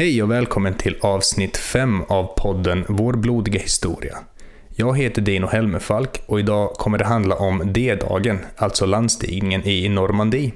Hej och välkommen till avsnitt 5 av podden Vår blodiga historia. Jag heter Dino Helmefalk och idag kommer det handla om D-dagen, alltså landstigningen i Normandie.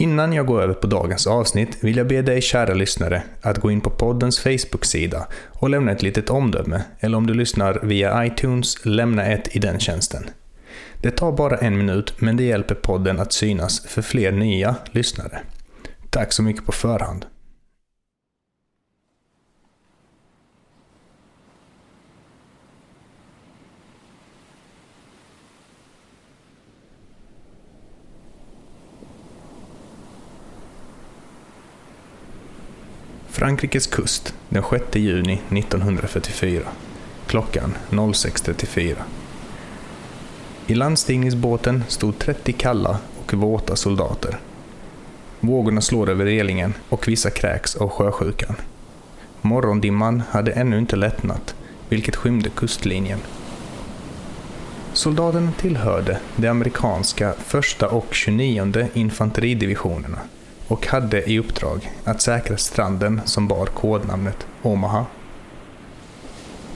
Innan jag går över på dagens avsnitt vill jag be dig kära lyssnare att gå in på poddens Facebook-sida och lämna ett litet omdöme, eller om du lyssnar via iTunes, lämna ett i den tjänsten. Det tar bara en minut, men det hjälper podden att synas för fler nya lyssnare. Tack så mycket på förhand. Frankrikes kust den 6 juni 1944. Klockan 06.34. I landstigningsbåten stod 30 kalla och våta soldater. Vågorna slår över relingen och vissa kräks av sjösjukan. Morgondimman hade ännu inte lättnat, vilket skymde kustlinjen. Soldaterna tillhörde de amerikanska första och 29 infanteridivisionerna och hade i uppdrag att säkra stranden som bar kodnamnet Omaha.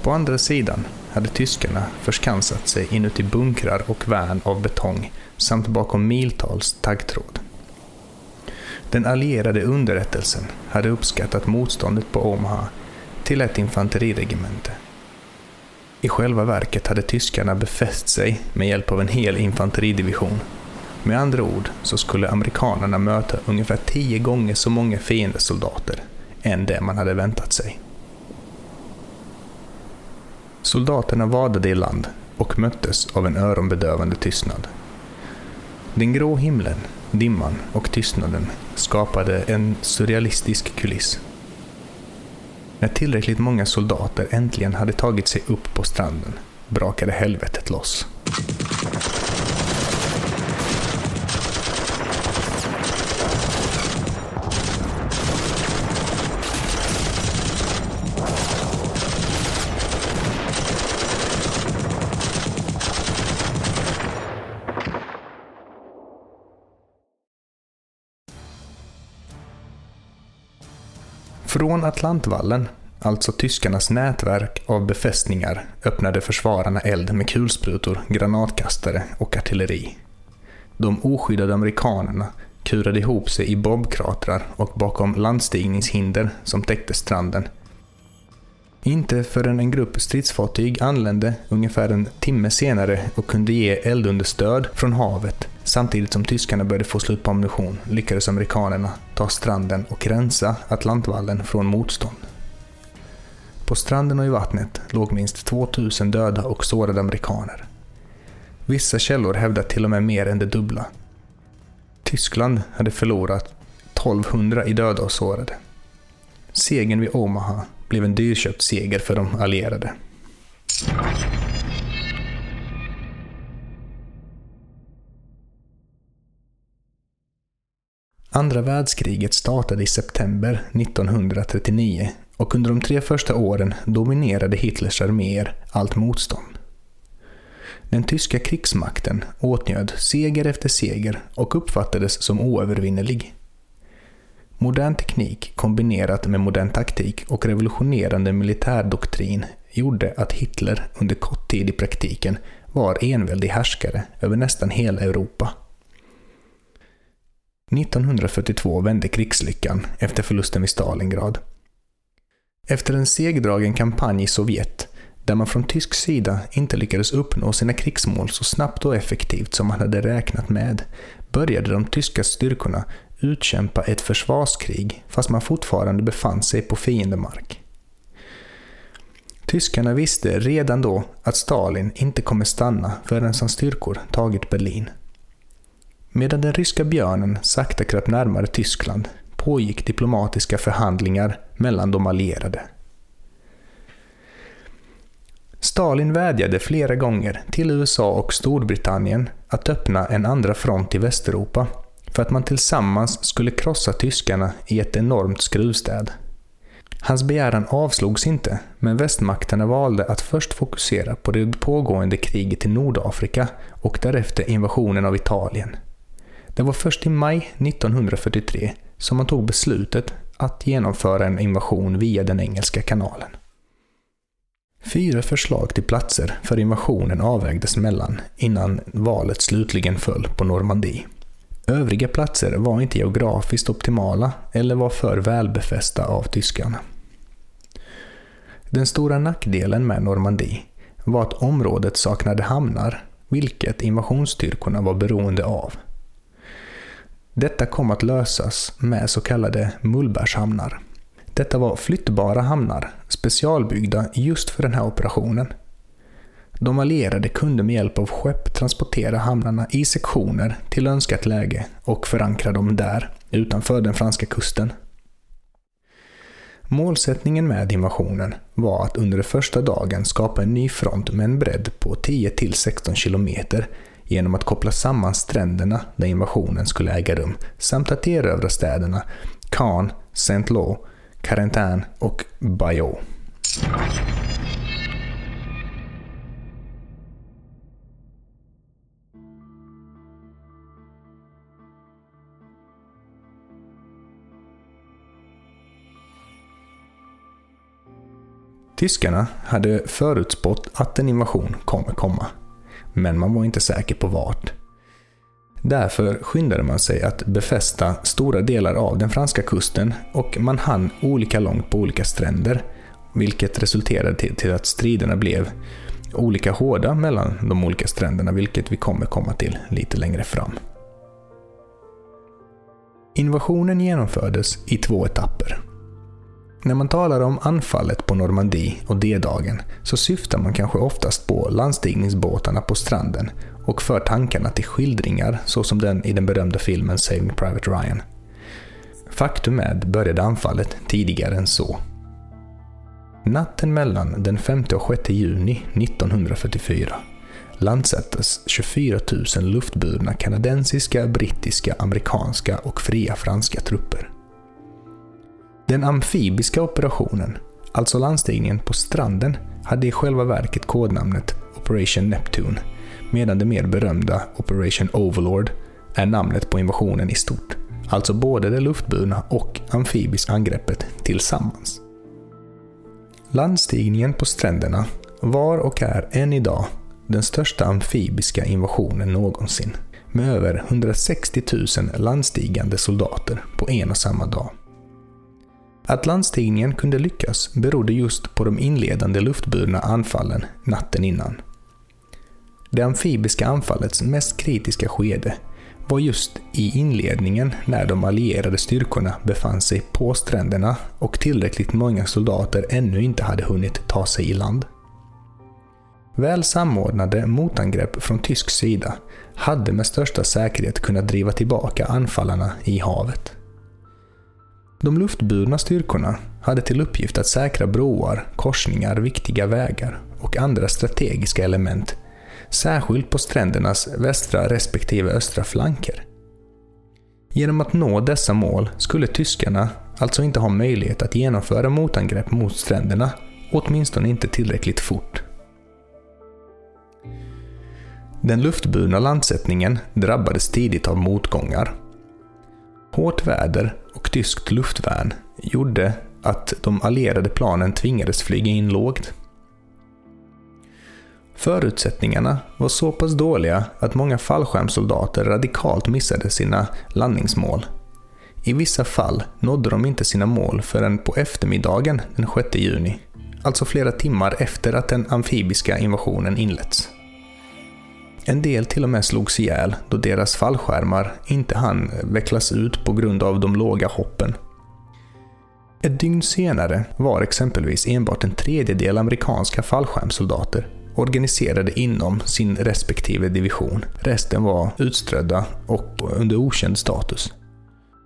På andra sidan hade tyskarna förskansat sig inuti bunkrar och värn av betong samt bakom miltals taggtråd. Den allierade underrättelsen hade uppskattat motståndet på Omaha till ett infanteriregemente. I själva verket hade tyskarna befäst sig med hjälp av en hel infanteridivision med andra ord så skulle amerikanerna möta ungefär tio gånger så många fiendesoldater än det man hade väntat sig. Soldaterna vadade i land och möttes av en öronbedövande tystnad. Den grå himlen, dimman och tystnaden skapade en surrealistisk kuliss. När tillräckligt många soldater äntligen hade tagit sig upp på stranden brakade helvetet loss. Från Atlantvallen, alltså tyskarnas nätverk av befästningar, öppnade försvararna eld med kulsprutor, granatkastare och artilleri. De oskyddade amerikanerna kurade ihop sig i bobkratrar och bakom landstigningshinder som täckte stranden. Inte förrän en grupp stridsfartyg anlände ungefär en timme senare och kunde ge eldunderstöd från havet Samtidigt som tyskarna började få slut på ammunition lyckades amerikanerna ta stranden och rensa Atlantvallen från motstånd. På stranden och i vattnet låg minst 2000 döda och sårade amerikaner. Vissa källor hävdar till och med mer än det dubbla. Tyskland hade förlorat 1200 i döda och sårade. Segern vid Omaha blev en dyrköpt seger för de allierade. Andra världskriget startade i september 1939 och under de tre första åren dominerade Hitlers arméer allt motstånd. Den tyska krigsmakten åtnjöt seger efter seger och uppfattades som oövervinnerlig. Modern teknik kombinerat med modern taktik och revolutionerande militärdoktrin gjorde att Hitler under kort tid i praktiken var enväldig härskare över nästan hela Europa. 1942 vände krigslyckan efter förlusten vid Stalingrad. Efter en segdragen kampanj i Sovjet, där man från tysk sida inte lyckades uppnå sina krigsmål så snabbt och effektivt som man hade räknat med, började de tyska styrkorna utkämpa ett försvarskrig fast man fortfarande befann sig på fiendemark. Tyskarna visste redan då att Stalin inte kommer stanna förrän hans styrkor tagit Berlin. Medan den ryska björnen sakta kröp närmare Tyskland pågick diplomatiska förhandlingar mellan de allierade. Stalin vädjade flera gånger till USA och Storbritannien att öppna en andra front i Västeuropa för att man tillsammans skulle krossa tyskarna i ett enormt skruvstäd. Hans begäran avslogs inte, men västmakterna valde att först fokusera på det pågående kriget i Nordafrika och därefter invasionen av Italien. Det var först i maj 1943 som man tog beslutet att genomföra en invasion via den engelska kanalen. Fyra förslag till platser för invasionen avvägdes mellan innan valet slutligen föll på Normandie. Övriga platser var inte geografiskt optimala eller var för välbefästa av tyskarna. Den stora nackdelen med Normandie var att området saknade hamnar, vilket invasionsstyrkorna var beroende av. Detta kom att lösas med så kallade mullbärshamnar. Detta var flyttbara hamnar, specialbyggda just för den här operationen. De allierade kunde med hjälp av skepp transportera hamnarna i sektioner till önskat läge och förankra dem där, utanför den franska kusten. Målsättningen med invasionen var att under den första dagen skapa en ny front med en bredd på 10-16 kilometer genom att koppla samman stränderna där invasionen skulle äga rum samt att erövra städerna Cannes, Saint-Lô, Carentan och Bayeux. Tyskarna hade förutspått att en invasion kommer komma, men man var inte säker på vart. Därför skyndade man sig att befästa stora delar av den franska kusten och man hann olika långt på olika stränder, vilket resulterade till, att striderna blev olika hårda mellan de olika stränderna, vilket vi kommer komma till lite längre fram. Invasionen genomfördes i två etapper. När man talar om anfallet på Normandie och D-dagen så syftar man kanske oftast på landstigningsbåtarna på stranden och för tankarna till skildringar såsom den i den berömda filmen Saving Private Ryan. Faktum är att började anfallet tidigare än så. Natten mellan den 5 och 6 juni 1944 landsättes 24 000 luftburna kanadensiska, brittiska, amerikanska och fria franska trupper. Den amfibiska operationen, alltså landstigningen på stranden, hade i själva verket kodnamnet Operation Neptune, medan det mer berömda Operation Overlord är namnet på invasionen i stort. Alltså både det luftburna och amfibiska angreppet tillsammans. Landstigningen på stränderna var och är än idag den största amfibiska invasionen någonsin, med över 160 000 landstigande soldater på en och samma dag. Att landstigningen kunde lyckas berodde just på de inledande luftburna anfallen natten innan. Det amfibiska anfallets mest kritiska skede var just i inledningen när de allierade styrkorna befann sig på stränderna och tillräckligt många soldater ännu inte hade hunnit ta sig i land. Väl samordnade motangrepp från tysk sida hade med största säkerhet kunnat driva tillbaka anfallarna i havet. De luftburna styrkorna hade till uppgift att säkra broar, korsningar, viktiga vägar och andra strategiska element, särskilt på strändernas västra respektive östra flanker. Genom att nå dessa mål skulle tyskarna alltså inte ha möjlighet att genomföra motangrepp mot stränderna, åtminstone inte tillräckligt fort. Den luftburna landsättningen drabbades tidigt av motgångar. Hårt väder och tyskt luftvärn gjorde att de allierade planen tvingades flyga in lågt. Förutsättningarna var så pass dåliga att många fallskärmssoldater radikalt missade sina landningsmål. I vissa fall nådde de inte sina mål förrän på eftermiddagen den 6 juni, alltså flera timmar efter att den amfibiska invasionen inletts. En del till och med slogs ihjäl då deras fallskärmar inte hann vecklas ut på grund av de låga hoppen. Ett dygn senare var exempelvis enbart en tredjedel amerikanska fallskärmssoldater organiserade inom sin respektive division. Resten var utströdda och under okänd status.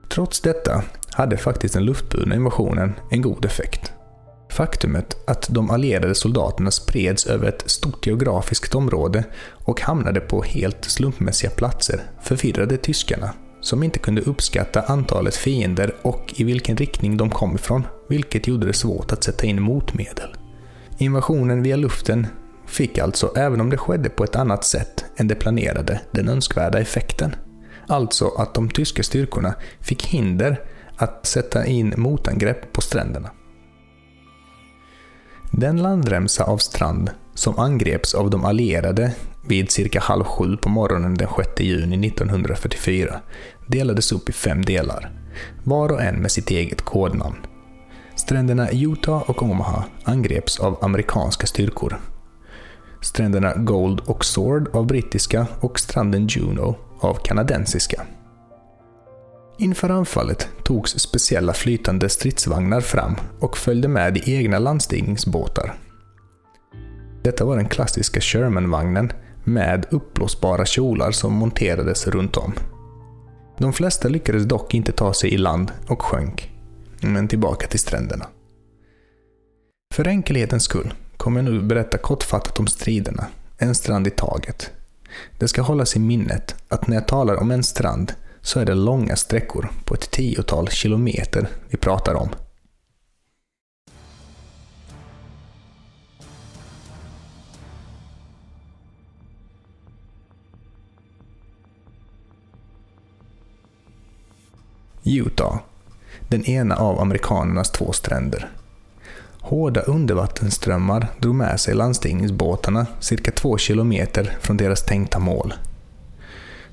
Trots detta hade faktiskt den luftburna invasionen en god effekt. Faktumet att de allierade soldaterna spreds över ett stort geografiskt område och hamnade på helt slumpmässiga platser förvirrade tyskarna, som inte kunde uppskatta antalet fiender och i vilken riktning de kom ifrån, vilket gjorde det svårt att sätta in motmedel. Invasionen via luften fick alltså, även om det skedde på ett annat sätt än det planerade, den önskvärda effekten. Alltså att de tyska styrkorna fick hinder att sätta in motangrepp på stränderna. Den landremsa av strand som angreps av de allierade vid cirka halv sju på morgonen den 6 juni 1944 delades upp i fem delar, var och en med sitt eget kodnamn. Stränderna Utah och Omaha angreps av amerikanska styrkor. Stränderna Gold och Sword av brittiska och stranden Juno av kanadensiska. Inför anfallet togs speciella flytande stridsvagnar fram och följde med i egna landstigningsbåtar. Detta var den klassiska Sherman-vagnen med uppblåsbara kjolar som monterades runt om. De flesta lyckades dock inte ta sig i land och sjönk, men tillbaka till stränderna. För enkelhetens skull kommer jag nu berätta kortfattat om striderna, en strand i taget. Det ska hållas i minnet att när jag talar om en strand så är det långa sträckor på ett tiotal kilometer vi pratar om. Utah, den ena av amerikanernas två stränder. Hårda undervattensströmmar drog med sig landstigningsbåtarna cirka två kilometer från deras tänkta mål.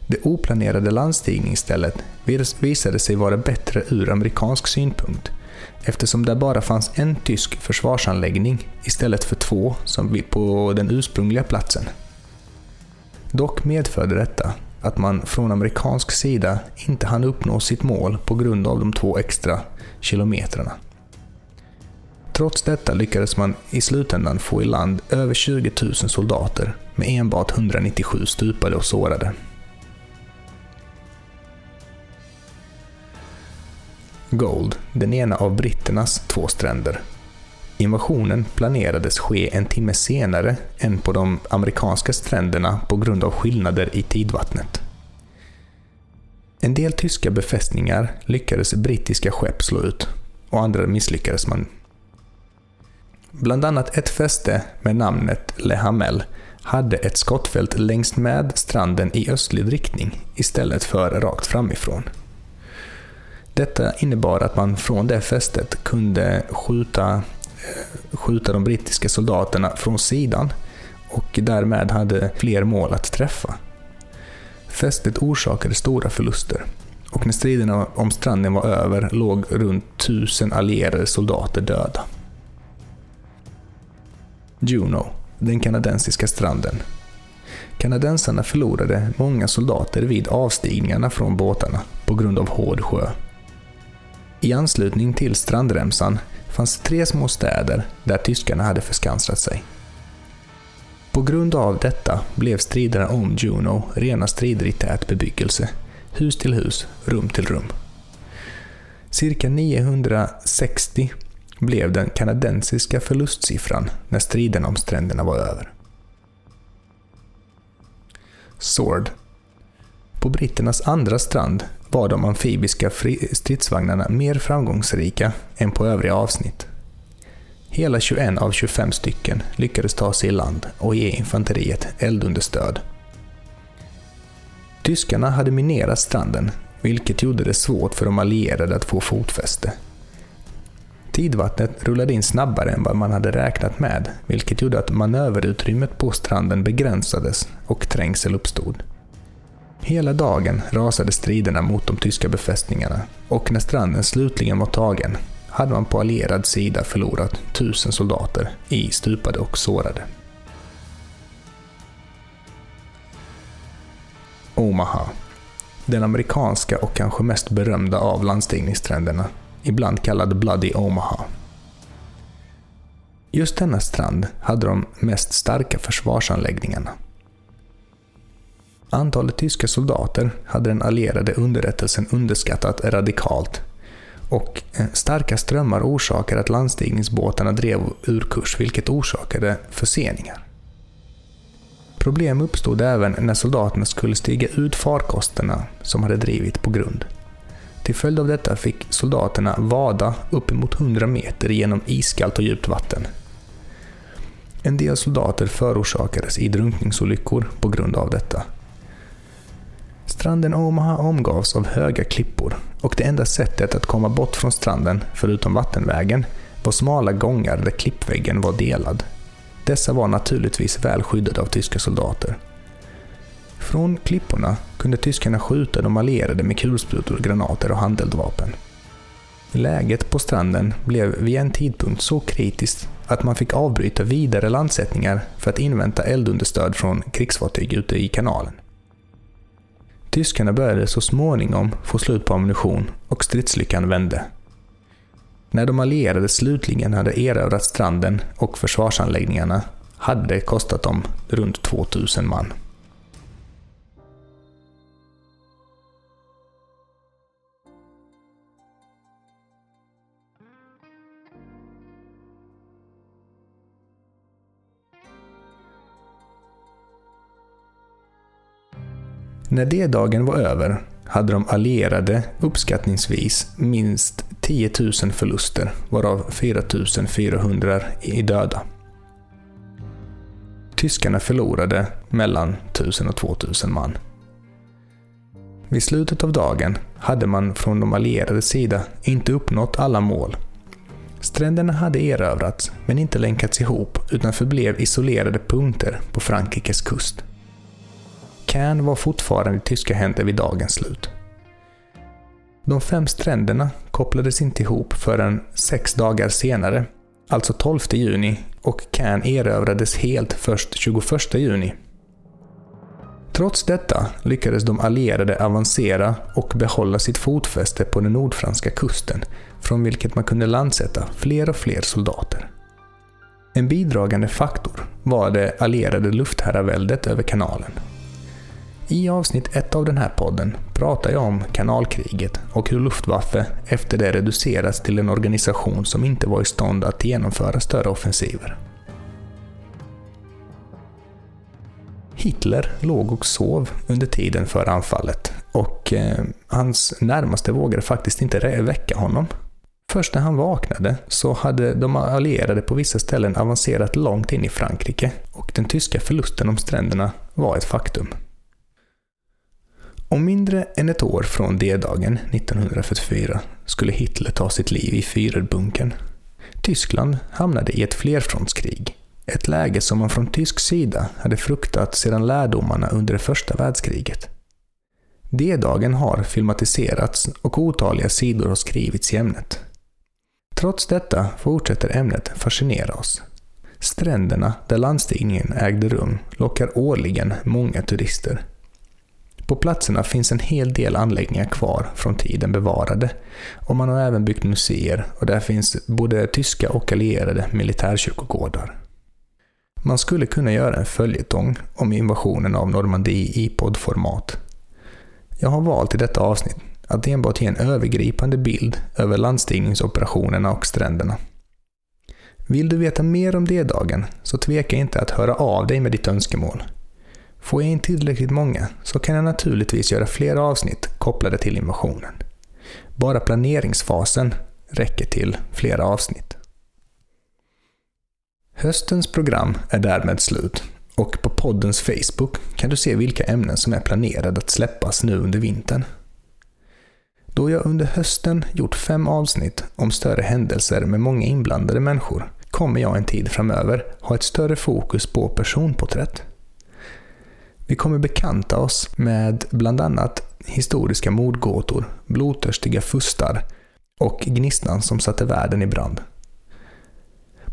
Det oplanerade landstigningsstället visade sig vara bättre ur amerikansk synpunkt eftersom det bara fanns en tysk försvarsanläggning istället för två som på den ursprungliga platsen. Dock medförde detta att man från amerikansk sida inte hann uppnå sitt mål på grund av de två extra kilometrarna. Trots detta lyckades man i slutändan få i land över 20 000 soldater med enbart 197 stupade och sårade. Gold, den ena av britternas två stränder. Invasionen planerades ske en timme senare än på de amerikanska stränderna på grund av skillnader i tidvattnet. En del tyska befästningar lyckades brittiska skepp slå ut och andra misslyckades man. Bland annat ett fäste med namnet Le Hamel hade ett skottfält längs med stranden i östlig riktning istället för rakt framifrån. Detta innebar att man från det fästet kunde skjuta, eh, skjuta de brittiska soldaterna från sidan och därmed hade fler mål att träffa. Fästet orsakade stora förluster och när striderna om stranden var över låg runt tusen allierade soldater döda. Juno, den kanadensiska stranden. Kanadensarna förlorade många soldater vid avstigningarna från båtarna på grund av hård sjö. I anslutning till strandremsan fanns tre små städer där tyskarna hade förskansat sig. På grund av detta blev striderna om Juno rena strider i tät bebyggelse, hus till hus, rum till rum. Cirka 960 blev den kanadensiska förlustsiffran när striderna om stränderna var över. Sword. På britternas andra strand var de amfibiska stridsvagnarna mer framgångsrika än på övriga avsnitt. Hela 21 av 25 stycken lyckades ta sig i land och ge infanteriet eldunderstöd. Tyskarna hade minerat stranden, vilket gjorde det svårt för de allierade att få fotfäste. Tidvattnet rullade in snabbare än vad man hade räknat med, vilket gjorde att manöverutrymmet på stranden begränsades och trängsel uppstod. Hela dagen rasade striderna mot de tyska befästningarna och när stranden slutligen var tagen hade man på allierad sida förlorat tusen soldater i stupade och sårade. Omaha. Den amerikanska och kanske mest berömda av landstigningsstränderna, ibland kallad Bloody Omaha. Just denna strand hade de mest starka försvarsanläggningarna. Antalet tyska soldater hade den allierade underrättelsen underskattat radikalt och eh, starka strömmar orsakade att landstigningsbåtarna drev ur kurs vilket orsakade förseningar. Problem uppstod även när soldaterna skulle stiga ut farkosterna som hade drivit på grund. Till följd av detta fick soldaterna vada uppemot 100 meter genom iskallt och djupt vatten. En del soldater förorsakades i drunkningsolyckor på grund av detta. Stranden Omaha omgavs av höga klippor och det enda sättet att komma bort från stranden, förutom vattenvägen, var smala gångar där klippväggen var delad. Dessa var naturligtvis väl skyddade av tyska soldater. Från klipporna kunde tyskarna skjuta de allierade med kulsprutor, granater och handeldvapen. Läget på stranden blev vid en tidpunkt så kritiskt att man fick avbryta vidare landsättningar för att invänta eldunderstöd från krigsfartyg ute i kanalen. Tyskarna började så småningom få slut på ammunition och stridslyckan vände. När de allierade slutligen hade erövrat stranden och försvarsanläggningarna hade det kostat dem runt 2000 man. När D-dagen var över hade de allierade uppskattningsvis minst 10 000 förluster, varav 4 400 i döda. Tyskarna förlorade mellan 1000 och 2000 man. Vid slutet av dagen hade man från de allierades sida inte uppnått alla mål. Stränderna hade erövrats, men inte länkats ihop utan förblev isolerade punkter på Frankrikes kust. Cannes var fortfarande i tyska händer vid dagens slut. De fem stränderna kopplades inte ihop förrän sex dagar senare, alltså 12 juni, och Cannes erövrades helt först 21 juni. Trots detta lyckades de allierade avancera och behålla sitt fotfäste på den nordfranska kusten, från vilket man kunde landsätta fler och fler soldater. En bidragande faktor var det allierade luftherraväldet över kanalen. I avsnitt ett av den här podden pratar jag om kanalkriget och hur Luftwaffe efter det reducerats till en organisation som inte var i stånd att genomföra större offensiver. Hitler låg och sov under tiden för anfallet och eh, hans närmaste vågade faktiskt inte väcka honom. Först när han vaknade så hade de allierade på vissa ställen avancerat långt in i Frankrike och den tyska förlusten om stränderna var ett faktum. Om mindre än ett år från D-dagen 1944 skulle Hitler ta sitt liv i Führerbunkern. Tyskland hamnade i ett flerfrontskrig. Ett läge som man från tysk sida hade fruktat sedan lärdomarna under det första världskriget. D-dagen har filmatiserats och otaliga sidor har skrivits i ämnet. Trots detta fortsätter ämnet fascinera oss. Stränderna där landstigningen ägde rum lockar årligen många turister på platserna finns en hel del anläggningar kvar från tiden bevarade. Och man har även byggt museer och där finns både tyska och allierade militärkyrkogårdar. Man skulle kunna göra en följetong om invasionen av Normandie i poddformat. Jag har valt i detta avsnitt att enbart ge en övergripande bild över landstigningsoperationerna och stränderna. Vill du veta mer om D-dagen så tveka inte att höra av dig med ditt önskemål. Får jag in tillräckligt många så kan jag naturligtvis göra flera avsnitt kopplade till invasionen. Bara planeringsfasen räcker till flera avsnitt. Höstens program är därmed slut och på poddens Facebook kan du se vilka ämnen som är planerade att släppas nu under vintern. Då jag under hösten gjort fem avsnitt om större händelser med många inblandade människor kommer jag en tid framöver ha ett större fokus på personporträtt. Vi kommer bekanta oss med bland annat historiska mordgåtor, blodtörstiga fustar och gnistan som satte världen i brand.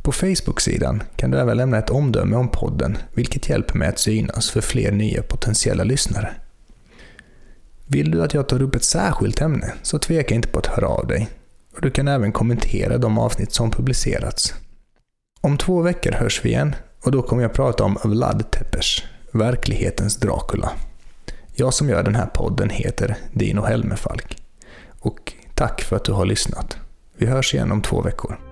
På Facebook-sidan kan du även lämna ett omdöme om podden, vilket hjälper mig att synas för fler nya potentiella lyssnare. Vill du att jag tar upp ett särskilt ämne, så tveka inte på att höra av dig. Och du kan även kommentera de avsnitt som publicerats. Om två veckor hörs vi igen och då kommer jag prata om Vlad Tepes, verklighetens Dracula. Jag som gör den här podden heter Dino Helmefalk. Och tack för att du har lyssnat. Vi hörs igen om två veckor.